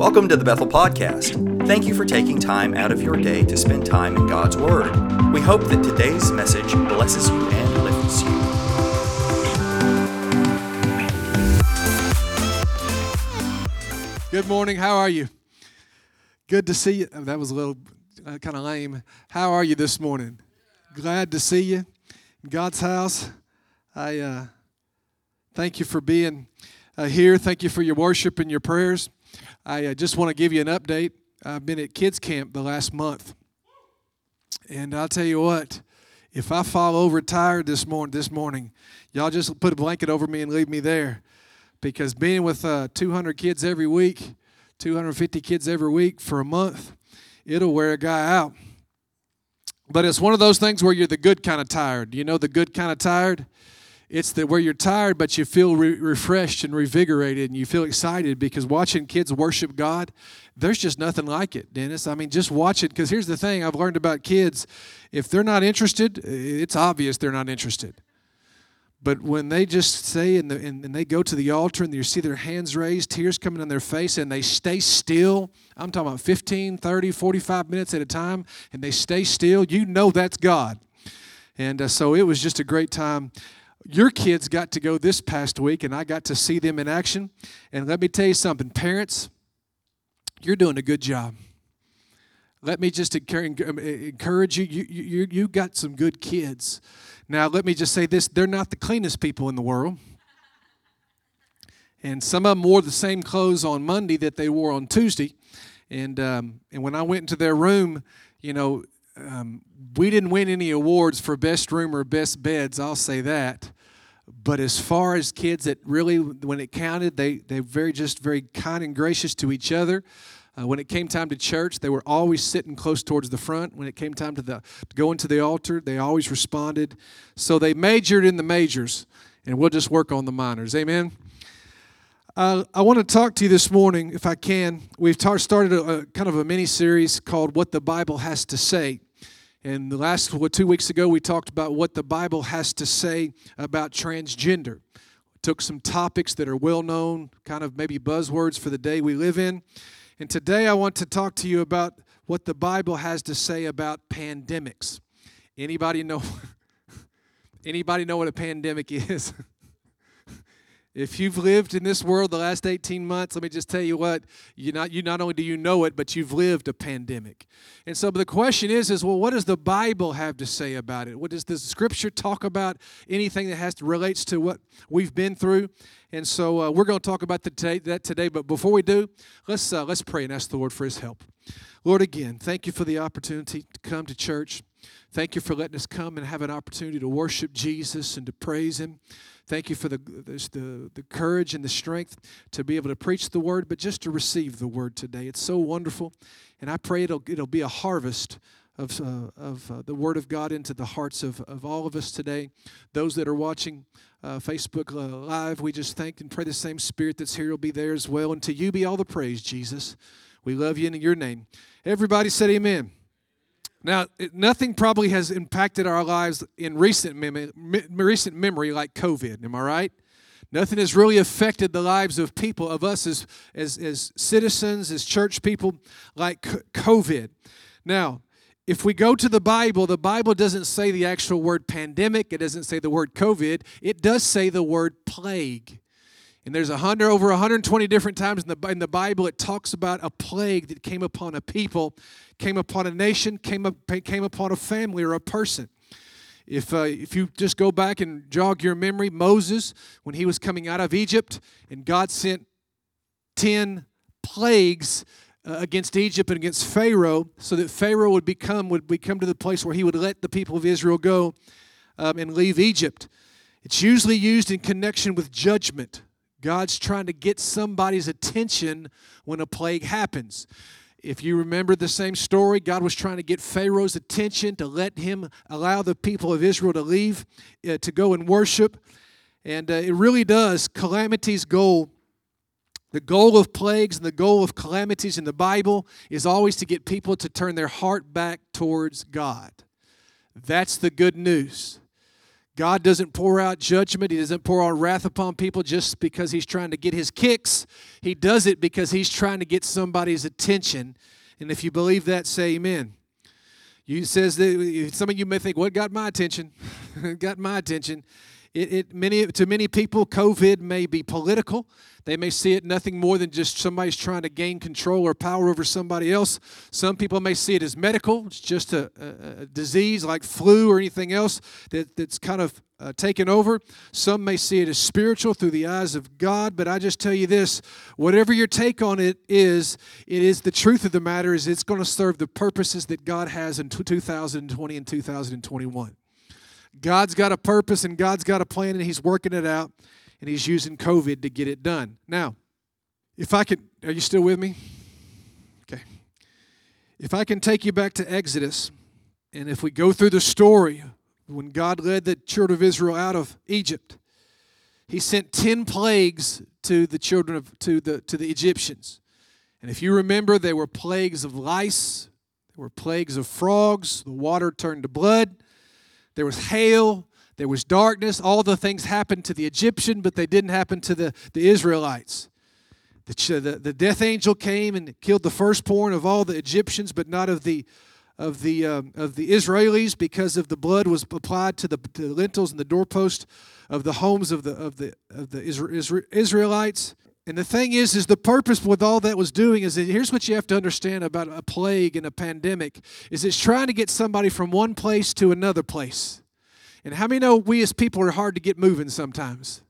Welcome to the Bethel Podcast. Thank you for taking time out of your day to spend time in God's Word. We hope that today's message blesses you and lifts you. Good morning. How are you? Good to see you. Oh, that was a little uh, kind of lame. How are you this morning? Glad to see you in God's house. I uh, thank you for being uh, here. Thank you for your worship and your prayers. I uh, just want to give you an update. I've been at kids camp the last month, and I'll tell you what. If I fall over tired this morning, this morning, y'all just put a blanket over me and leave me there, because being with uh, 200 kids every week, 250 kids every week for a month, it'll wear a guy out. But it's one of those things where you're the good kind of tired. You know the good kind of tired? It's the where you're tired, but you feel re- refreshed and revigorated, and you feel excited because watching kids worship God, there's just nothing like it, Dennis. I mean, just watch it. Because here's the thing I've learned about kids: if they're not interested, it's obvious they're not interested. But when they just say and, the, and, and, they go to the altar and you see their hands raised, tears coming on their face, and they stay still, I'm talking about 15, 30, 45 minutes at a time, and they stay still, you know that's God. And uh, so it was just a great time. Your kids got to go this past week, and I got to see them in action. And let me tell you something, parents, you're doing a good job. Let me just encourage you. You, you, you got some good kids. Now, let me just say this they're not the cleanest people in the world. And some of them wore the same clothes on Monday that they wore on Tuesday. And, um, and when I went into their room, you know, um, we didn't win any awards for best room or best beds, I'll say that. But as far as kids that really, when it counted, they they very just very kind and gracious to each other. Uh, when it came time to church, they were always sitting close towards the front. When it came time to, the, to go into the altar, they always responded. So they majored in the majors, and we'll just work on the minors. Amen. Uh, I want to talk to you this morning, if I can. We've tar- started a, a, kind of a mini series called "What the Bible Has to Say." And the last what, two weeks ago, we talked about what the Bible has to say about transgender. took some topics that are well known, kind of maybe buzzwords for the day we live in. And today I want to talk to you about what the Bible has to say about pandemics. Anybody know? anybody know what a pandemic is? If you've lived in this world the last 18 months, let me just tell you what, you not, you not only do you know it, but you've lived a pandemic. And so the question is, is well, what does the Bible have to say about it? What does the scripture talk about anything that has to relates to what we've been through? And so uh, we're going to talk about the, that today. But before we do, let's, uh, let's pray and ask the Lord for his help. Lord, again, thank you for the opportunity to come to church. Thank you for letting us come and have an opportunity to worship Jesus and to praise him. Thank you for the, the, the courage and the strength to be able to preach the word, but just to receive the word today. It's so wonderful. And I pray it'll, it'll be a harvest of, uh, of uh, the word of God into the hearts of, of all of us today. Those that are watching uh, Facebook Live, we just thank and pray the same spirit that's here will be there as well. And to you be all the praise, Jesus. We love you in your name. Everybody said amen. Now, nothing probably has impacted our lives in recent, mem- recent memory like COVID. Am I right? Nothing has really affected the lives of people, of us as, as, as citizens, as church people, like COVID. Now, if we go to the Bible, the Bible doesn't say the actual word pandemic, it doesn't say the word COVID, it does say the word plague. And there's a hundred over 120 different times in the, in the Bible it talks about a plague that came upon a people, came upon a nation, came, up, came upon a family or a person. If, uh, if you just go back and jog your memory, Moses, when he was coming out of Egypt, and God sent 10 plagues uh, against Egypt and against Pharaoh, so that Pharaoh would become would become to the place where he would let the people of Israel go um, and leave Egypt. It's usually used in connection with judgment. God's trying to get somebody's attention when a plague happens. If you remember the same story, God was trying to get Pharaoh's attention to let him allow the people of Israel to leave, uh, to go and worship. And uh, it really does. Calamity's goal, the goal of plagues and the goal of calamities in the Bible is always to get people to turn their heart back towards God. That's the good news. God doesn't pour out judgment. He doesn't pour out wrath upon people just because He's trying to get His kicks. He does it because He's trying to get somebody's attention. And if you believe that, say amen. You says that some of you may think, "What got my attention?" got my attention. It, it, many to many people, COVID may be political. They may see it nothing more than just somebody's trying to gain control or power over somebody else. Some people may see it as medical. It's just a, a, a disease like flu or anything else that, that's kind of uh, taken over. Some may see it as spiritual through the eyes of God. But I just tell you this: whatever your take on it is, it is the truth of the matter is it's going to serve the purposes that God has in 2020 and 2021. God's got a purpose and God's got a plan and He's working it out and He's using COVID to get it done. Now, if I could, are you still with me? Okay. If I can take you back to Exodus, and if we go through the story when God led the children of Israel out of Egypt, He sent 10 plagues to the children of to the to the Egyptians. And if you remember, they were plagues of lice, there were plagues of frogs, the water turned to blood. There was hail, there was darkness. All the things happened to the Egyptian, but they didn't happen to the, the Israelites. The, the, the death angel came and killed the firstborn of all the Egyptians, but not of the of the um, of the Israelis, because of the blood was applied to the, to the lintels and the doorpost of the homes of the of the of the Israelites. And the thing is, is the purpose with all that was doing is that here's what you have to understand about a plague and a pandemic is it's trying to get somebody from one place to another place. And how many know we as people are hard to get moving sometimes?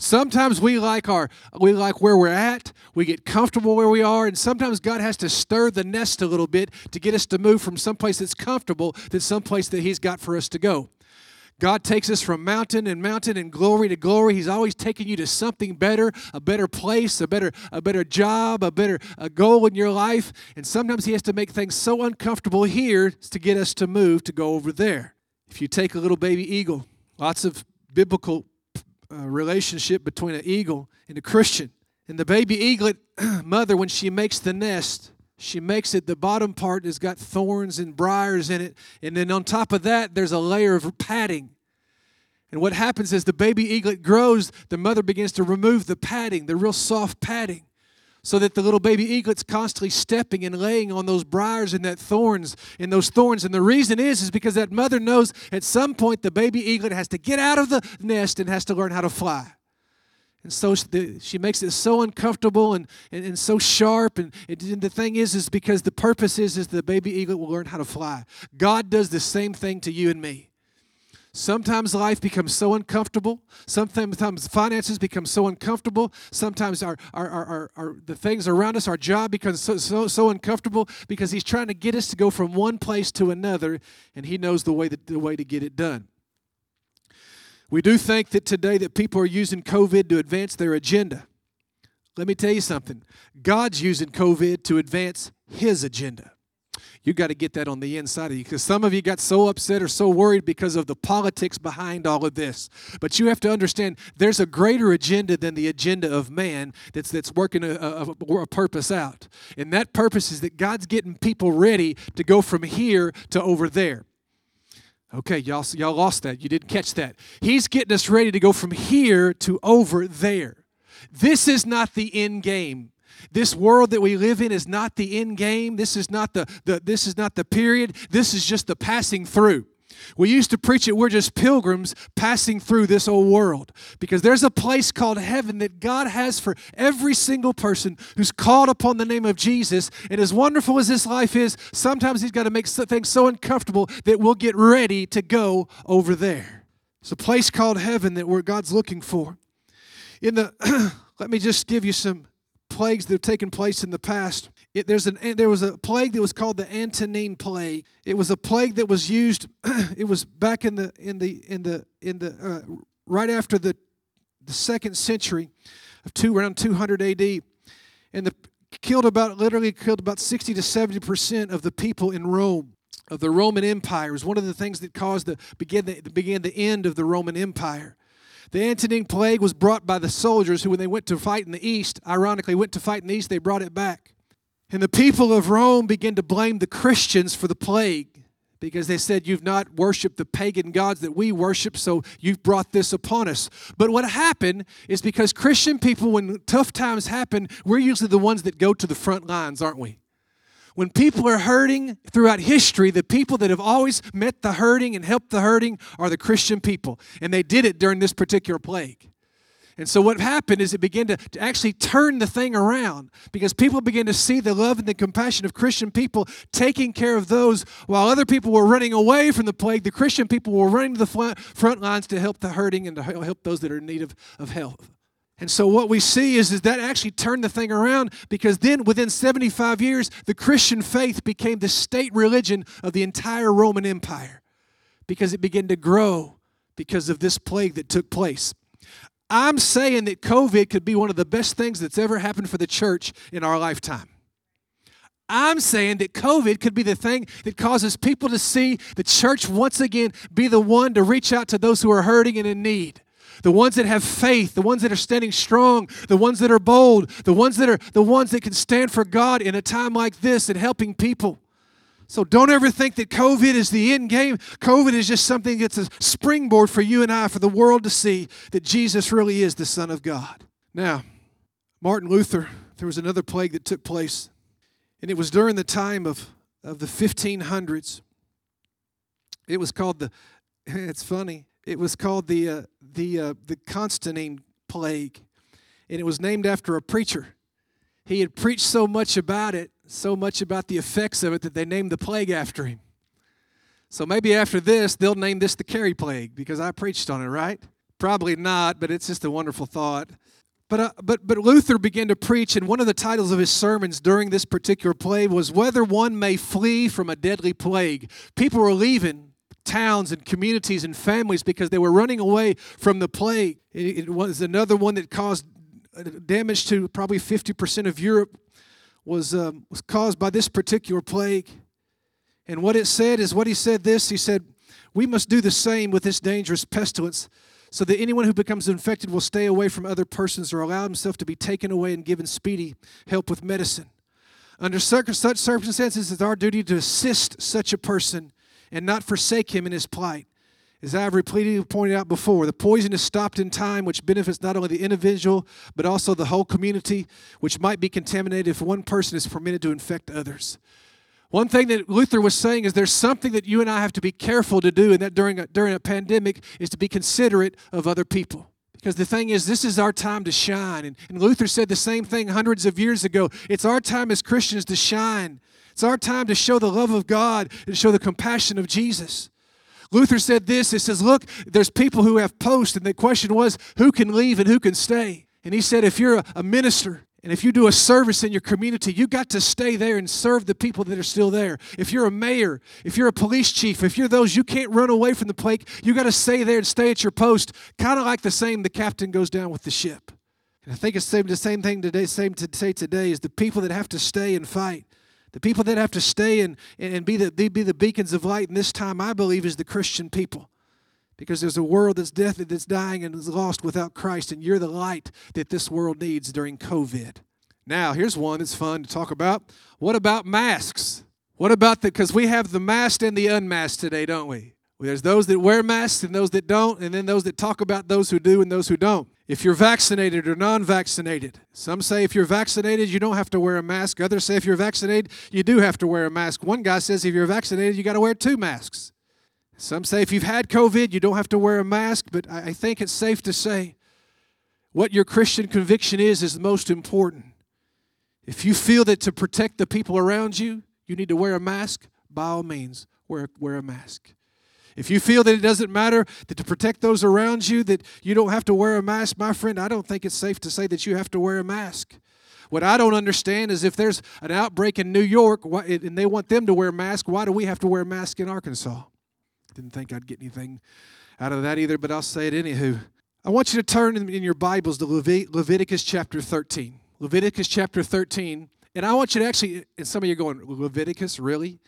Sometimes we like our we like where we're at, we get comfortable where we are, and sometimes God has to stir the nest a little bit to get us to move from someplace that's comfortable to someplace that He's got for us to go. God takes us from mountain and mountain and glory to glory. He's always taking you to something better, a better place, a better, a better job, a better a goal in your life. And sometimes He has to make things so uncomfortable here to get us to move to go over there. If you take a little baby eagle, lots of biblical uh, relationship between an eagle and a Christian. And the baby eaglet mother, when she makes the nest, she makes it the bottom part has got thorns and briars in it and then on top of that there's a layer of padding. And what happens is the baby eaglet grows the mother begins to remove the padding the real soft padding so that the little baby eaglet's constantly stepping and laying on those briars and that thorns and those thorns. And the reason is is because that mother knows at some point the baby eaglet has to get out of the nest and has to learn how to fly and so she makes it so uncomfortable and, and, and so sharp. And, and, the thing is, is because the purpose is, is the baby eaglet will learn how to fly. God does the same thing to you and me. Sometimes life becomes so uncomfortable. Sometimes finances become so uncomfortable. Sometimes our, our, our, our, our the things around us, our job becomes so, so, so uncomfortable because he's trying to get us to go from one place to another, and he knows the way, the way to get it done. We do think that today that people are using COVID to advance their agenda. Let me tell you something. God's using COVID to advance his agenda. You got to get that on the inside of you because some of you got so upset or so worried because of the politics behind all of this. But you have to understand there's a greater agenda than the agenda of man that's that's working a, a, a purpose out. And that purpose is that God's getting people ready to go from here to over there. Okay, y'all, y'all lost that. You didn't catch that. He's getting us ready to go from here to over there. This is not the end game. This world that we live in is not the end game. This is not the, the this is not the period. This is just the passing through. We used to preach it, we're just pilgrims passing through this old world because there's a place called heaven that God has for every single person who's called upon the name of Jesus. And as wonderful as this life is, sometimes He's got to make things so uncomfortable that we'll get ready to go over there. It's a place called heaven that where God's looking for. In the, let me just give you some plagues that have taken place in the past. It, there's an, there was a plague that was called the Antonine plague. It was a plague that was used. it was back in the in the in the in the uh, right after the the second century of two around 200 A.D. and the killed about literally killed about 60 to 70 percent of the people in Rome of the Roman Empire. It was one of the things that caused the began the began the end of the Roman Empire. The Antonine plague was brought by the soldiers who, when they went to fight in the east, ironically went to fight in the east, they brought it back. And the people of Rome began to blame the Christians for the plague because they said, You've not worshiped the pagan gods that we worship, so you've brought this upon us. But what happened is because Christian people, when tough times happen, we're usually the ones that go to the front lines, aren't we? When people are hurting throughout history, the people that have always met the hurting and helped the hurting are the Christian people. And they did it during this particular plague. And so what happened is it began to, to, actually turn the thing around because people began to see the love and the compassion of Christian people taking care of those while other people were running away from the plague. The Christian people were running to the front lines to help the hurting and to help those that are in need of, of help. And so what we see is, is that actually turned the thing around because then within 75 years, the Christian faith became the state religion of the entire Roman Empire because it began to grow because of this plague that took place. I'm saying that COVID could be one of the best things that's ever happened for the church in our lifetime. I'm saying that COVID could be the thing that causes people to see the church once again be the one to reach out to those who are hurting and in need. The ones that have faith, the ones that are standing strong, the ones that are bold, the ones that are the ones that can stand for God in a time like this and helping people. So don't ever think that COVID is the end game. COVID is just something that's a springboard for you and I, for the world to see that Jesus really is the Son of God. Now, Martin Luther, there was another plague that took place, and it was during the time of, of the 1500s. It was called the, it's funny, it was called the, uh, the, uh, the Constantine plague, and it was named after a preacher. He had preached so much about it so much about the effects of it that they named the plague after him. So maybe after this, they'll name this the Carey Plague because I preached on it, right? Probably not, but it's just a wonderful thought. But, uh, but, but Luther began to preach, and one of the titles of his sermons during this particular plague was Whether One May Flee from a Deadly Plague. People were leaving towns and communities and families because they were running away from the plague. It, it was another one that caused uh, damage to probably 50% of Europe was, um, was caused by this particular plague. And what it said is what he said this he said, We must do the same with this dangerous pestilence, so that anyone who becomes infected will stay away from other persons or allow himself to be taken away and given speedy help with medicine. Under such circumstances, it's our duty to assist such a person and not forsake him in his plight. As I have repeatedly pointed out before, the poison is stopped in time, which benefits not only the individual, but also the whole community, which might be contaminated if one person is permitted to infect others. One thing that Luther was saying is there's something that you and I have to be careful to do, and that during a, during a pandemic is to be considerate of other people. Because the thing is, this is our time to shine. And, and Luther said the same thing hundreds of years ago. It's our time as Christians to shine. It's our time to show the love of God and show the compassion of Jesus. Luther said this It says, Look, there's people who have posts, and the question was, who can leave and who can stay? And he said, If you're a, a minister, and if you do a service in your community, you got to stay there and serve the people that are still there. If you're a mayor, if you're a police chief, if you're those you can't run away from the plague, you got to stay there and stay at your post. Kind of like the same the captain goes down with the ship. And I think it's the same thing today, same to say today is the people that have to stay and fight. The people that have to stay and, and be, the, be the beacons of light in this time, I believe, is the Christian people. Because there's a world that's death that's dying and is lost without Christ, and you're the light that this world needs during COVID. Now, here's one that's fun to talk about. What about masks? What about the, because we have the masked and the unmasked today, don't we? There's those that wear masks and those that don't, and then those that talk about those who do and those who don't. If you're vaccinated or non vaccinated, some say if you're vaccinated, you don't have to wear a mask. Others say if you're vaccinated, you do have to wear a mask. One guy says if you're vaccinated, you got to wear two masks. Some say if you've had COVID, you don't have to wear a mask, but I think it's safe to say what your Christian conviction is is the most important. If you feel that to protect the people around you, you need to wear a mask, by all means, wear, wear a mask. If you feel that it doesn't matter that to protect those around you that you don't have to wear a mask, my friend, I don't think it's safe to say that you have to wear a mask. What I don't understand is if there's an outbreak in New York and they want them to wear a mask, why do we have to wear a mask in Arkansas? Didn't think I'd get anything out of that either, but I'll say it anywho. I want you to turn in your Bibles to Leviticus chapter 13. Leviticus chapter 13. And I want you to actually, and some of you are going, Leviticus, really?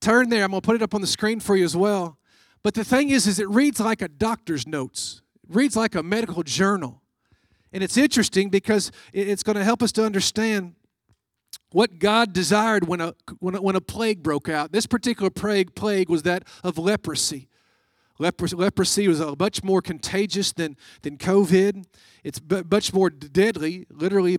Turn there. I'm going to put it up on the screen for you as well. But the thing is, is it reads like a doctor's notes. It reads like a medical journal. And it's interesting because it's going to help us to understand what God desired when a, when a, when a plague broke out. This particular plague, plague was that of leprosy. Leprosy, leprosy was much more contagious than, than COVID. It's much more deadly. Literally,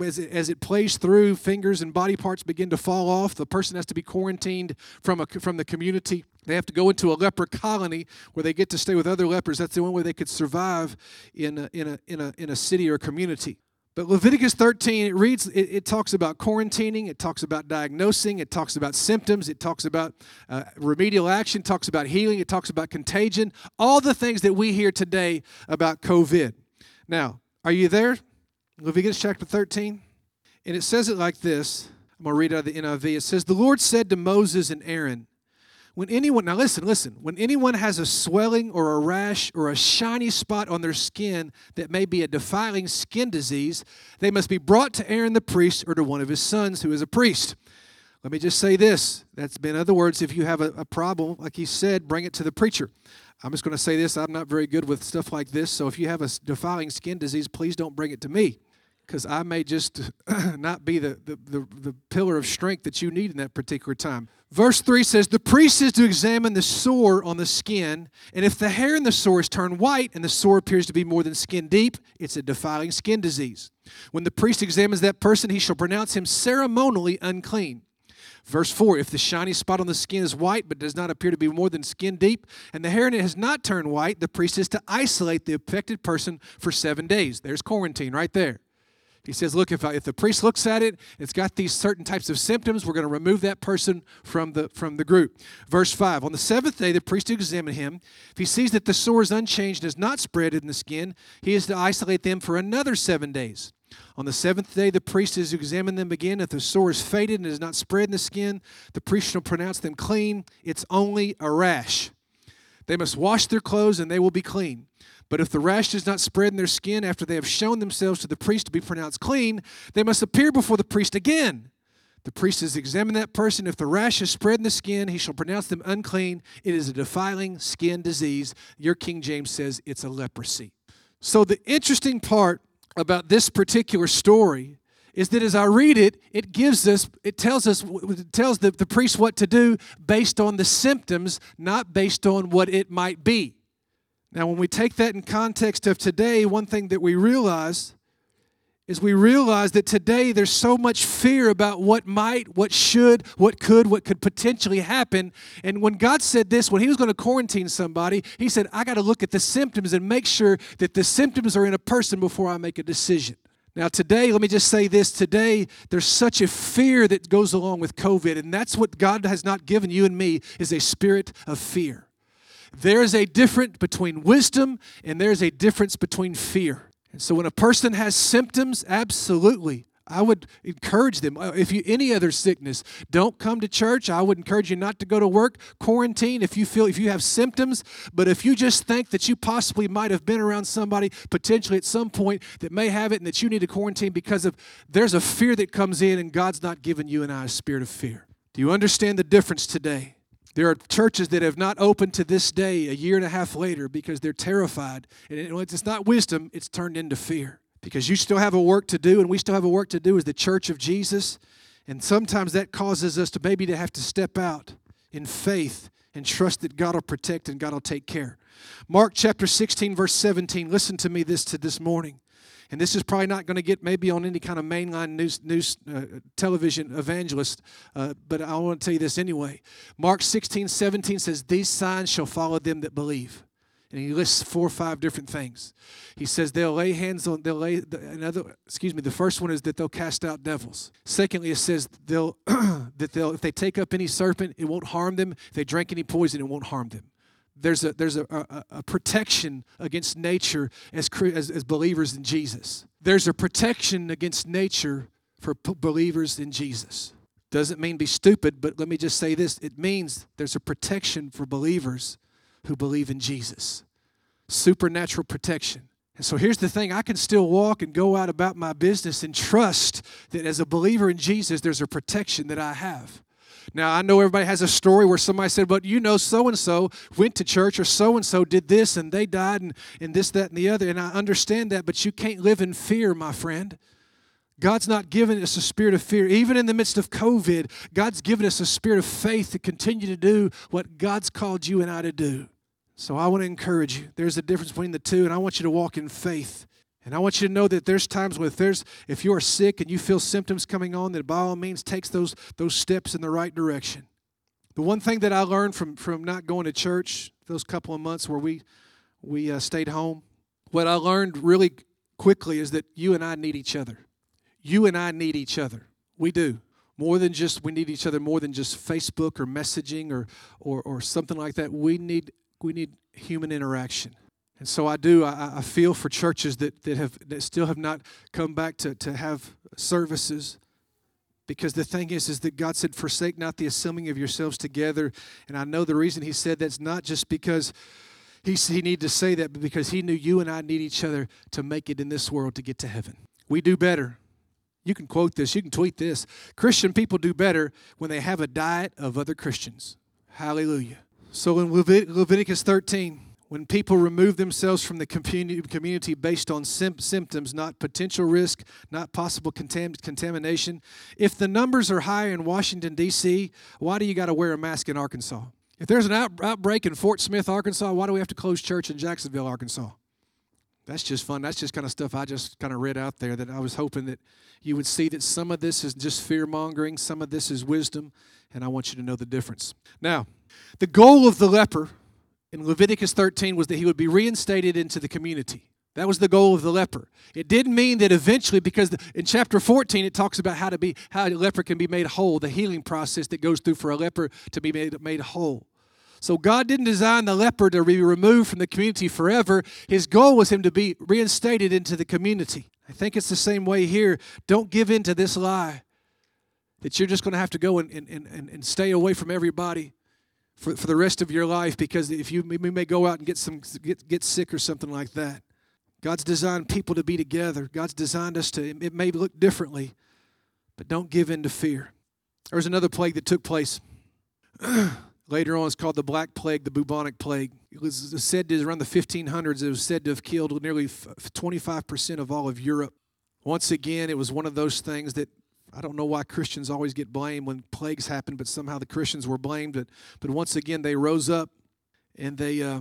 as it, as it plays through, fingers and body parts begin to fall off. The person has to be quarantined from, a, from the community. They have to go into a leper colony where they get to stay with other lepers. That's the only way they could survive in a, in a, in a, in a city or community. But Leviticus 13, it reads, it, it, talks about quarantining, it talks about diagnosing, it talks about symptoms, it talks about uh, remedial action, talks about healing, it talks about contagion, all the things that we hear today about COVID. Now, are you there? Leviticus chapter 13? And it says it like this. I'm going to read it out of the NIV. It says, The Lord said to Moses and Aaron, when anyone, now listen, listen, when anyone has a swelling or a rash or a shiny spot on their skin that may be a defiling skin disease, they must be brought to Aaron the priest or to one of his sons who is a priest. Let me just say this. That's in other words, if you have a, a problem, like he said, bring it to the preacher. I'm just going to say this. I'm not very good with stuff like this. So if you have a defiling skin disease, please don't bring it to me because I may just not be the, the, the, the, pillar of strength that you need in that particular time. Verse 3 says, The priest is to examine the sore on the skin, and if the hair in the sore is turned white and the sore appears to be more than skin deep, it's a defiling skin disease. When the priest examines that person, he shall pronounce him ceremonially unclean. Verse 4 If the shiny spot on the skin is white but does not appear to be more than skin deep, and the hair in it has not turned white, the priest is to isolate the affected person for seven days. There's quarantine right there. He says, Look, if, I, if the priest looks at it, it's got these certain types of symptoms, we're going to remove that person from the, from the group. Verse 5 On the seventh day, the priest examine him. If he sees that the sore is unchanged and is not spread in the skin, he is to isolate them for another seven days. On the seventh day, the priest is to examine them again. If the sore is faded and is not spread in the skin, the priest shall pronounce them clean. It's only a rash. They must wash their clothes and they will be clean. But if the rash does not spread in their skin after they have shown themselves to the priest to be pronounced clean, they must appear before the priest again. The priest has examined that person. If the rash has spread in the skin, he shall pronounce them unclean. It is a defiling skin disease. Your King James says it's a leprosy. So, the interesting part about this particular story is that as I read it, it gives us, it tells us, it tells the, the priest what to do based on the symptoms, not based on what it might be. Now, when we take that in context of today, one thing that we realize is we realize that today there's so much fear about what might, what should, what could, what could potentially happen. And when God said this, when He was going to quarantine somebody, He said, I got to look at the symptoms and make sure that the symptoms are in a person before I make a decision. Now, today, let me just say this today, there's such a fear that goes along with COVID, and that's what God has not given you and me is a spirit of fear. There's a difference between wisdom and there's a difference between fear. And so when a person has symptoms, absolutely. I would encourage them. Uh, if you any other sickness, don't come to church. I would encourage you not to go to work. Quarantine if you feel if you have symptoms. But if you just think that you possibly might have been around somebody potentially at some point that may have it and that you need to quarantine because of there's a fear that comes in and God's not given you and I a spirit of fear. Do you understand the difference today? There are churches that have not opened to this day, a year and a half later, because they're terrified. And it's not wisdom, it's turned into fear. Because you still have a work to do, and we still have a work to do as the church of Jesus. And sometimes that causes us to maybe to have to step out in faith and trust that God will protect and God will take care. Mark chapter 16, verse 17. Listen to me this to this morning and this is probably not going to get maybe on any kind of mainline news, news uh, television evangelist, uh, but I want to tell you this anyway. Mark 16, 17 says, These signs shall follow them that believe. And he lists four or five different things. He says they'll lay hands on, they'll lay, another, excuse me, the first one is that they'll cast out devils. Secondly, it says they'll, that they'll, if they take up any serpent, it won't harm them. If they drink any poison, it won't harm them there's a, there's a, a, a protection against nature as, as, as believers in Jesus. There's a protection against nature for p- believers in Jesus. Doesn't mean be stupid, but let me just say this it means there's a protection for believers who believe in Jesus. Supernatural protection. And so here's the thing I can still walk and go out about my business and trust that as a believer in Jesus, there's a protection that I have. Now, I know everybody has a story where somebody said, but you know, so and so went to church or so and so did this and they died and, and this, that, and the other. And I understand that, but you can't live in fear, my friend. God's not given us a spirit of fear. Even in the midst of COVID, God's given us a spirit of faith to continue to do what God's called you and I to do. So I want to encourage you. There's a difference between the two, and I want you to walk in faith. And I want you to know that there's times when if there's if you are sick and you feel symptoms coming on, that by all means takes those those steps in the right direction. The one thing that I learned from from not going to church those couple of months where we we uh, stayed home, what I learned really quickly is that you and I need each other. You and I need each other. We do. More than just we need each other more than just Facebook or messaging or or, or something like that. We need we need human interaction. And so I do, I, I feel for churches that, that have that still have not come back to, to have services. Because the thing is, is that God said, forsake not the assembling of yourselves together. And I know the reason he said that's not just because he, he needed to say that, but because he knew you and I need each other to make it in this world to get to heaven. We do better. You can quote this, you can tweet this. Christian people do better when they have a diet of other Christians. Hallelujah. So in Leviticus 13, when people remove themselves from the community based on symptoms, not potential risk, not possible contam- contamination. If the numbers are high in Washington, D.C., why do you got to wear a mask in Arkansas? If there's an out- outbreak in Fort Smith, Arkansas, why do we have to close church in Jacksonville, Arkansas? That's just fun. That's just kind of stuff I just kind of read out there that I was hoping that you would see that some of this is just fear mongering, some of this is wisdom, and I want you to know the difference. Now, the goal of the leper in Leviticus 13 was that he would be reinstated into the community. That was the goal of the leper. It didn't mean that eventually, because in chapter 14 it talks about how to be how a leper can be made whole, the healing process that goes through for a leper to be made, made whole. So God didn't design the leper to be removed from the community forever. His goal was him to be reinstated into the community. I think it's the same way here. Don't give in to this lie that you're just going to have to go and, and, and, and stay away from everybody for, for the rest of your life because if you, we may go out and get some get, get sick or something like that. God's designed people to be together. God's designed us to, it may look differently, but don't give in to fear. There was another plague that took place. Later on, it's called the Black Plague, the bubonic plague. It was said to around the 1500s, it was said to have killed nearly 25% of all of Europe. Once again, it was one of those things that I don't know why Christians always get blamed when plagues happen, but somehow the Christians were blamed. But, but once again, they rose up and they, uh,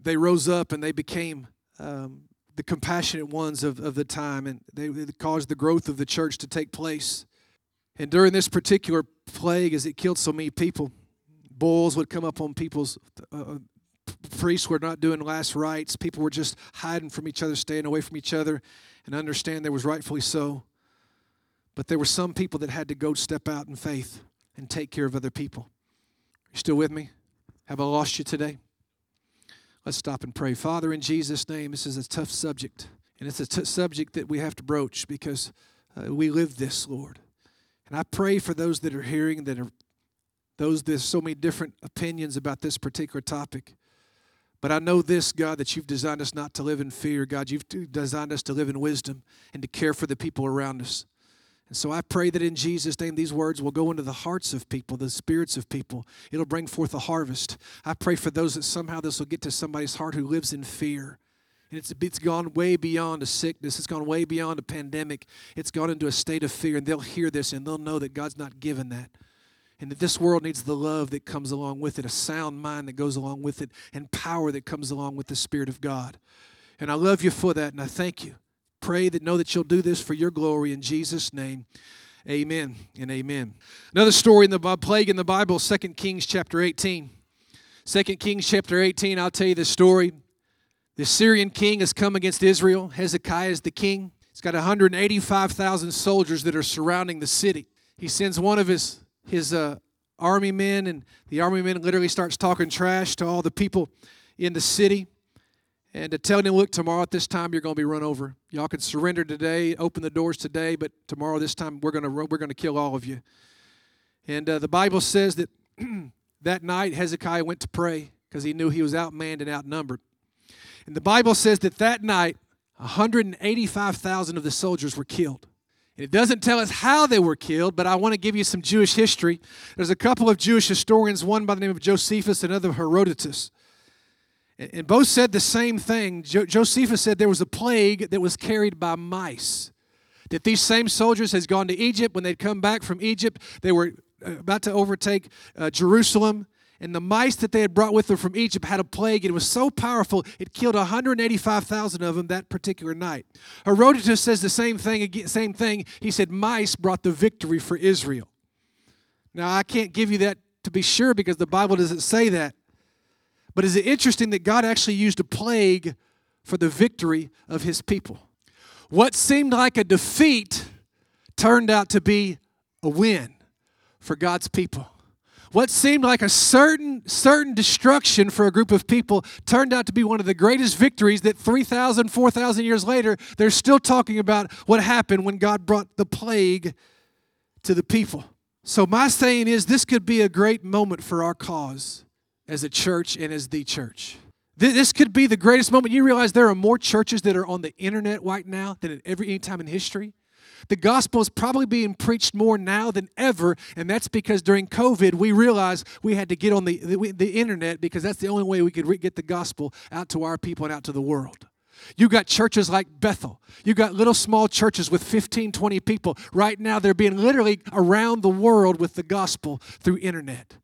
they rose up and they became um, the compassionate ones of, of the time, and they, they caused the growth of the church to take place. And during this particular plague, as it killed so many people, boils would come up on people's uh, uh priests were not doing last rites. People were just hiding from each other, staying away from each other, and understand there was rightfully so. But there were some people that had to go step out in faith and take care of other people. You still with me? Have I lost you today? Let's stop and pray. Father, in Jesus' name, this is a tough subject. And it's a t- subject that we have to broach because uh, we live this, Lord. And I pray for those that are hearing, that are those, there's so many different opinions about this particular topic. But I know this, God, that you've designed us not to live in fear. God, you've designed us to live in wisdom and to care for the people around us. And so I pray that in Jesus' name, these words will go into the hearts of people, the spirits of people. It'll bring forth a harvest. I pray for those that somehow this will get to somebody's heart who lives in fear. And it's, it's gone way beyond a sickness. It's gone way beyond a pandemic. It's gone into a state of fear. And they'll hear this and they'll know that God's not given that. And that this world needs the love that comes along with it, a sound mind that goes along with it, and power that comes along with the Spirit of God. And I love you for that, and I thank you. Pray that know that you'll do this for your glory in Jesus' name. Amen and amen. Another story in the plague in the Bible, 2 Kings chapter 18. 2 Kings chapter 18, I'll tell you the story. The Syrian king has come against Israel. Hezekiah is the king. He's got 185,000 soldiers that are surrounding the city. He sends one of his, his uh, army men, and the army men literally starts talking trash to all the people in the city and to tell them, look, tomorrow at this time you're going to be run over. Y'all can surrender today, open the doors today, but tomorrow this time we're going to we're going to kill all of you. And uh, the Bible says that that night Hezekiah went to pray because he knew he was outmanned and outnumbered. And the Bible says that that night 185,000 of the soldiers were killed. And it doesn't tell us how they were killed, but I want to give you some Jewish history. There's a couple of Jewish historians, one by the name of Josephus, another Herodotus. And both said the same thing. Jo- Josephus said there was a plague that was carried by mice. That these same soldiers has gone to Egypt. When they'd come back from Egypt, they were uh, about to overtake uh, Jerusalem. And the mice that they had brought with them from Egypt had a plague. It was so powerful, it killed 185,000 of them that particular night. Herodotus says the same thing. Same thing. He said mice brought the victory for Israel. Now, I can't give you that to be sure because the Bible doesn't say that. But is it interesting that God actually used a plague for the victory of his people? What seemed like a defeat turned out to be a win for God's people. What seemed like a certain certain destruction for a group of people turned out to be one of the greatest victories that 3,000, 4,000 years later, they're still talking about what happened when God brought the plague to the people. So, my saying is, this could be a great moment for our cause as a church and as the church. This could be the greatest moment. You realize there are more churches that are on the internet right now than at every any time in history. The gospel is probably being preached more now than ever, and that's because during COVID we realized we had to get on the, the, the internet because that's the only way we could re- get the gospel out to our people and out to the world. You got churches like Bethel. You got little small churches with 15, 20 people. Right now, they're being literally around the world with the gospel through internet.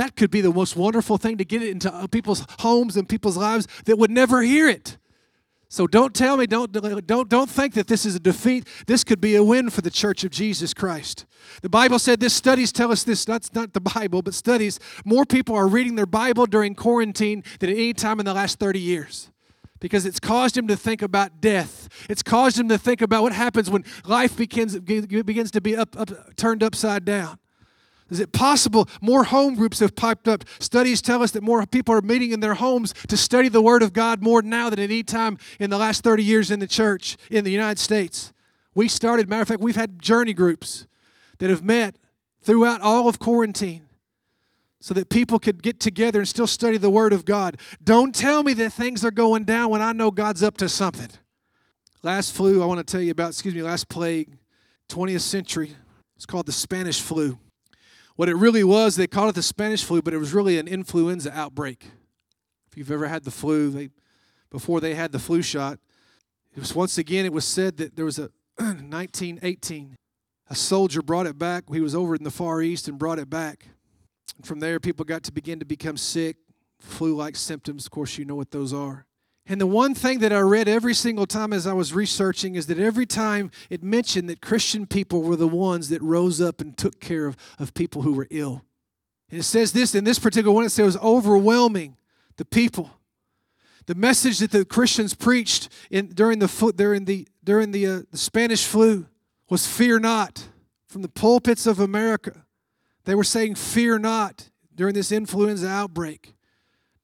That could be the most wonderful thing to get it into people's homes and people's lives that would never hear it. So don't tell me, don't, don't, don't think that this is a defeat. This could be a win for the church of Jesus Christ. The Bible said this, studies tell us this, that's not the Bible, but studies, more people are reading their Bible during quarantine than at any time in the last 30 years because it's caused him to think about death. It's caused him to think about what happens when life begins, begins to be up, up, turned upside down. Is it possible more home groups have piped up? Studies tell us that more people are meeting in their homes to study the Word of God more now than at any time in the last 30 years in the church in the United States. We started, matter of fact, we've had journey groups that have met throughout all of quarantine so that people could get together and still study the Word of God. Don't tell me that things are going down when I know God's up to something. Last flu I want to tell you about, excuse me, last plague, 20th century. It's called the Spanish flu. What it really was, they called it the Spanish flu, but it was really an influenza outbreak. If you've ever had the flu, they, before they had the flu shot, it was once again, it was said that there was a 1918, a soldier brought it back. He was over in the Far East and brought it back. And from there, people got to begin to become sick, flu like symptoms. Of course, you know what those are. And the one thing that I read every single time as I was researching is that every time it mentioned that Christian people were the ones that rose up and took care of, of people who were ill. And it says this in this particular one, it says it overwhelming the people. The message that the Christians preached in, during the during the during the, uh, the Spanish flu was fear not from the pulpits of America. They were saying fear not during this influenza outbreak.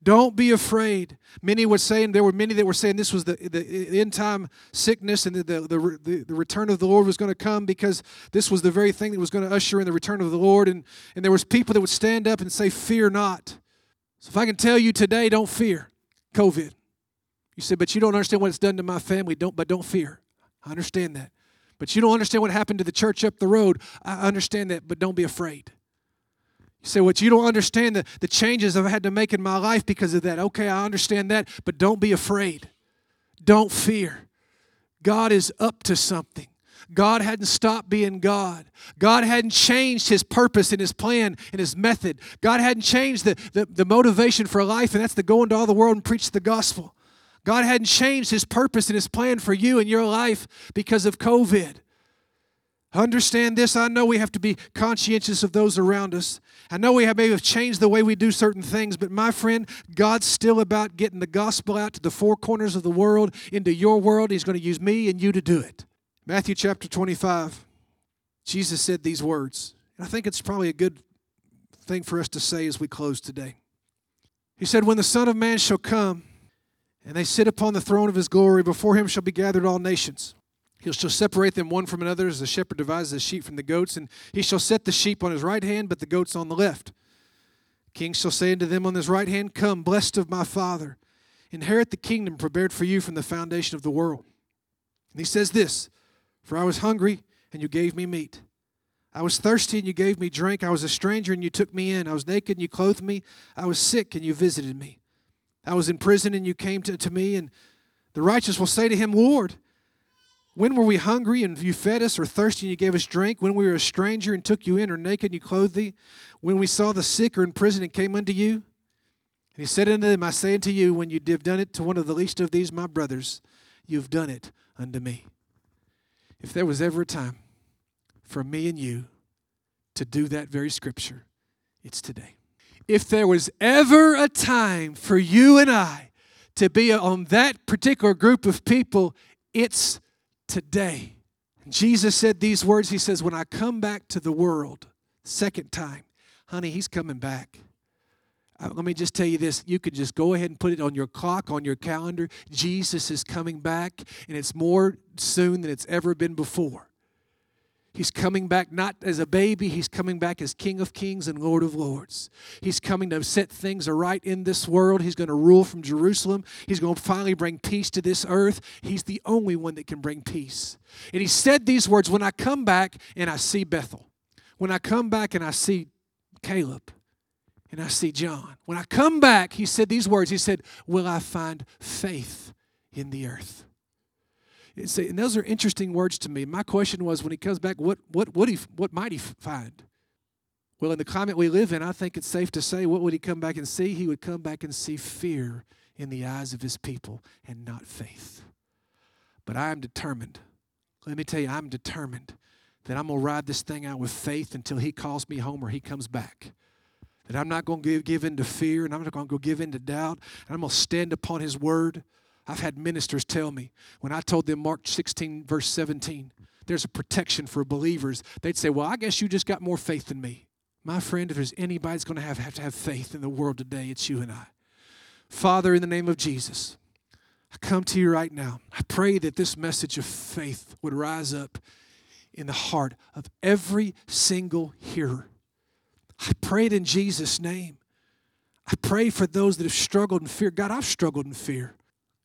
Don't be afraid. Many were saying, there were many that were saying this was the, the end time sickness and the, the, the, the return of the Lord was going to come because this was the very thing that was going to usher in the return of the Lord. And, and there was people that would stand up and say, fear not. So if I can tell you today, don't fear COVID. You said, but you don't understand what it's done to my family. Don't, but don't fear. I understand that. But you don't understand what happened to the church up the road. I understand that, but don't be afraid. You say, What you don't understand the, the changes I've had to make in my life because of that. Okay, I understand that, but don't be afraid. Don't fear. God is up to something. God hadn't stopped being God. God hadn't changed his purpose and his plan and his method. God hadn't changed the, the, the, motivation for life, and that's to go into all the world and preach the gospel. God hadn't changed his purpose and his plan for you and your life because of COVID. Understand this. I know we have to be conscientious of those around us. I know we have maybe have changed the way we do certain things, but my friend, God's still about getting the gospel out to the four corners of the world, into your world. He's going to use me and you to do it. Matthew chapter 25, Jesus said these words. And I think it's probably a good thing for us to say as we close today. He said, When the Son of Man shall come, and they sit upon the throne of his glory, before him shall be gathered all nations. He shall separate them one from another as the shepherd divides the sheep from the goats, and he shall set the sheep on his right hand, but the goats on the left. King shall say unto them on his right hand, Come, blessed of my Father, inherit the kingdom prepared for you from the foundation of the world. And he says this For I was hungry, and you gave me meat. I was thirsty, and you gave me drink. I was a stranger, and you took me in. I was naked, and you clothed me. I was sick, and you visited me. I was in prison, and you came to, to me. And the righteous will say to him, Lord, When were we hungry and you fed us, or thirsty and you gave us drink? When we were a stranger and took you in, or naked and you clothed thee? When we saw the sick or in prison and came unto you? And he said unto them, I say unto you, when you have done it to one of the least of these my brothers, you have done it unto me. If there was ever a time for me and you to do that very scripture, it's today. If there was ever a time for you and I to be on that particular group of people, it's today. Jesus said these words He says, When I come back to the world, second time, honey, He's coming back. Uh, let me just tell you this. You could just go ahead and put it on your clock, on your calendar. Jesus is coming back, and it's more soon than it's ever been before. He's coming back not as a baby, he's coming back as King of Kings and Lord of Lords. He's coming to set things right in this world. He's going to rule from Jerusalem. He's going to finally bring peace to this earth. He's the only one that can bring peace. And he said these words When I come back and I see Bethel, when I come back and I see Caleb, and I see John, when I come back, he said these words He said, Will I find faith in the earth? And those are interesting words to me. My question was when he comes back, what, what, would he, what might he find? Well, in the climate we live in, I think it's safe to say, what would he come back and see? He would come back and see fear in the eyes of his people and not faith. But I am determined. Let me tell you, I'm determined that I'm going to ride this thing out with faith until he calls me home or he comes back. That I'm not going to give, give in to fear and I'm not going to go give in to doubt. And I'm going to stand upon his word. I've had ministers tell me when I told them Mark 16, verse 17, there's a protection for believers, they'd say, Well, I guess you just got more faith than me. My friend, if there's anybody that's going to have, have to have faith in the world today, it's you and I. Father, in the name of Jesus, I come to you right now. I pray that this message of faith would rise up in the heart of every single hearer. I pray it in Jesus' name. I pray for those that have struggled in fear. God, I've struggled in fear.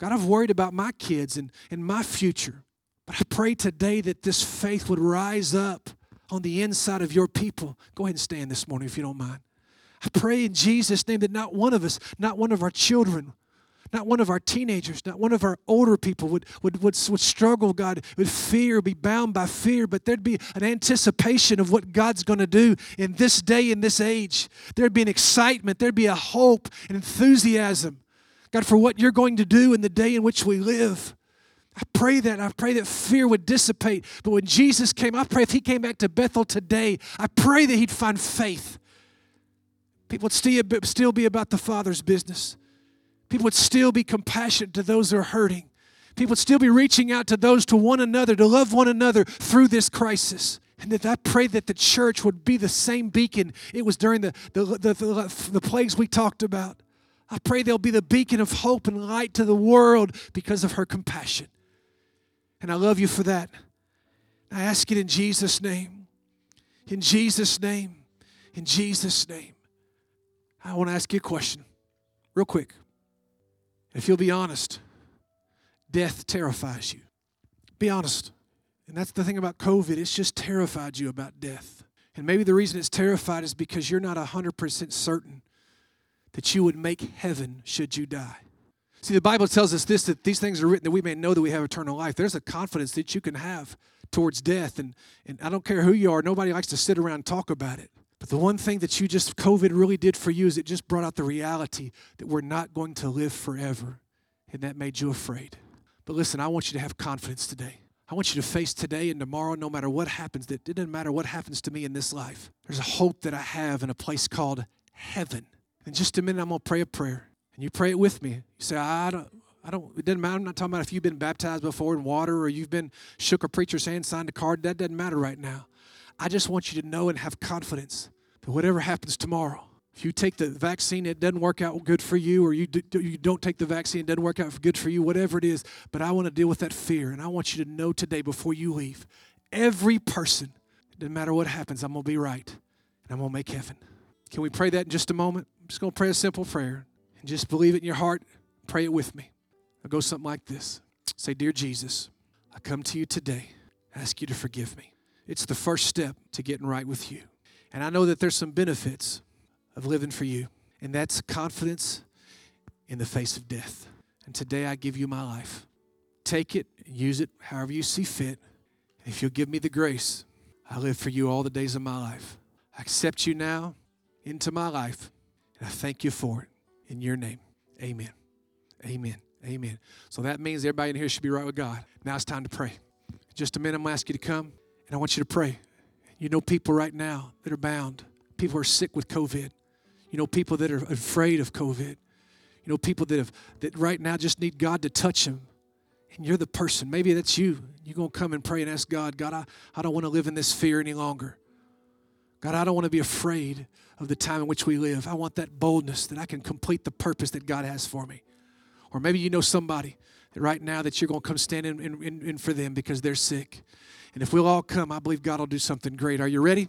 God, I've worried about my kids and, and my future. But I pray today that this faith would rise up on the inside of your people. Go ahead and stand this morning if you don't mind. I pray in Jesus' name that not one of us, not one of our children, not one of our teenagers, not one of our older people would, would, would, would struggle, God, with fear, be bound by fear, but there'd be an anticipation of what God's going to do in this day, in this age. There'd be an excitement, there'd be a hope, and enthusiasm. God, for what you're going to do in the day in which we live. I pray that. I pray that fear would dissipate. But when Jesus came, I pray if he came back to Bethel today, I pray that he'd find faith. People would still, still be about the Father's business. People would still be compassionate to those who are hurting. People would still be reaching out to those, to one another, to love one another through this crisis. And that I pray that the church would be the same beacon it was during the, the, the, the, the plagues we talked about. I pray they'll be the beacon of hope and light to the world because of her compassion. And I love you for that. I ask it in Jesus' name. In Jesus' name. In Jesus' name. I want to ask you a question, real quick. If you'll be honest, death terrifies you. Be honest. And that's the thing about COVID, it's just terrified you about death. And maybe the reason it's terrified is because you're not 100% certain that you would make heaven should you die. See, the Bible tells us this that these things are written that we may know that we have eternal life. There's a confidence that you can have towards death. And, and I don't care who you are, nobody likes to sit around and talk about it. But the one thing that you just, COVID really did for you is it just brought out the reality that we're not going to live forever. And that made you afraid. But listen, I want you to have confidence today. I want you to face today and tomorrow, no matter what happens, that it doesn't matter what happens to me in this life. There's a hope that I have in a place called heaven. In just a minute, I'm going to pray a prayer. And you pray it with me. You say, I don't, I don't, it doesn't matter. I'm not talking about if you've been baptized before in water or you've been shook a preacher's hand, signed a card. That doesn't matter right now. I just want you to know and have confidence that whatever happens tomorrow, if you take the vaccine, it doesn't work out good for you, or you, do, you don't take the vaccine, it doesn't work out good for you, whatever it is. But I want to deal with that fear. And I want you to know today before you leave every person, it doesn't matter what happens, I'm going to be right. And I'm going to make heaven. Can we pray that in just a moment? Just going to pray a simple prayer and just believe it in your heart. Pray it with me. I'll go something like this Say, Dear Jesus, I come to you today, ask you to forgive me. It's the first step to getting right with you. And I know that there's some benefits of living for you, and that's confidence in the face of death. And today I give you my life. take it and use it however you see fit. If you'll give me the grace, I live for you all the days of my life. I accept you now into my life, and I thank you for it. In your name, amen. Amen. Amen. So that means everybody in here should be right with God. Now it's time to pray. Just a minute, I'm going to ask you to come, and I want you to pray. You know people right now that are bound. People are sick with COVID. You know people that are afraid of COVID. You know people that have that right now just need God to touch them. And you're the person. Maybe that's you. You're going to come and pray and ask God, God, I, I don't want to live in this fear any longer. God, I don't want to be afraid of the time in which we live. I want that boldness that I can complete the purpose that God has for me. Or maybe you know somebody right now that you're going to come stand in, in, in, in for them because they're sick. And if we'll all come, I believe God will do something great. Are you ready?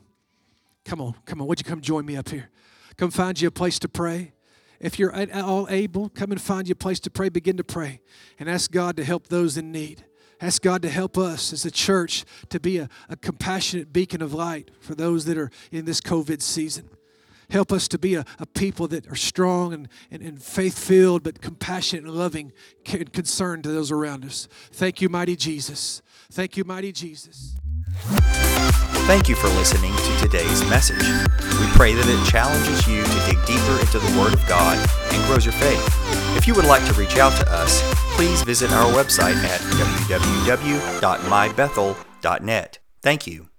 Come on, come on. Would you come join me up here? Come find you a place to pray. If you're at all able, come and find you a place to pray. Begin to pray and ask God to help those in need. Ask God to help us as a church to be a, a compassionate beacon of light for those that are in this COVID season. Help us to be a, a people that are strong and, and, and faith filled, but compassionate and loving and concerned to those around us. Thank you, mighty Jesus. Thank you, mighty Jesus. Thank you for listening to today's message. We pray that it challenges you to dig deeper into the Word of God and grows your faith. If you would like to reach out to us, please visit our website at www.mybethel.net. Thank you.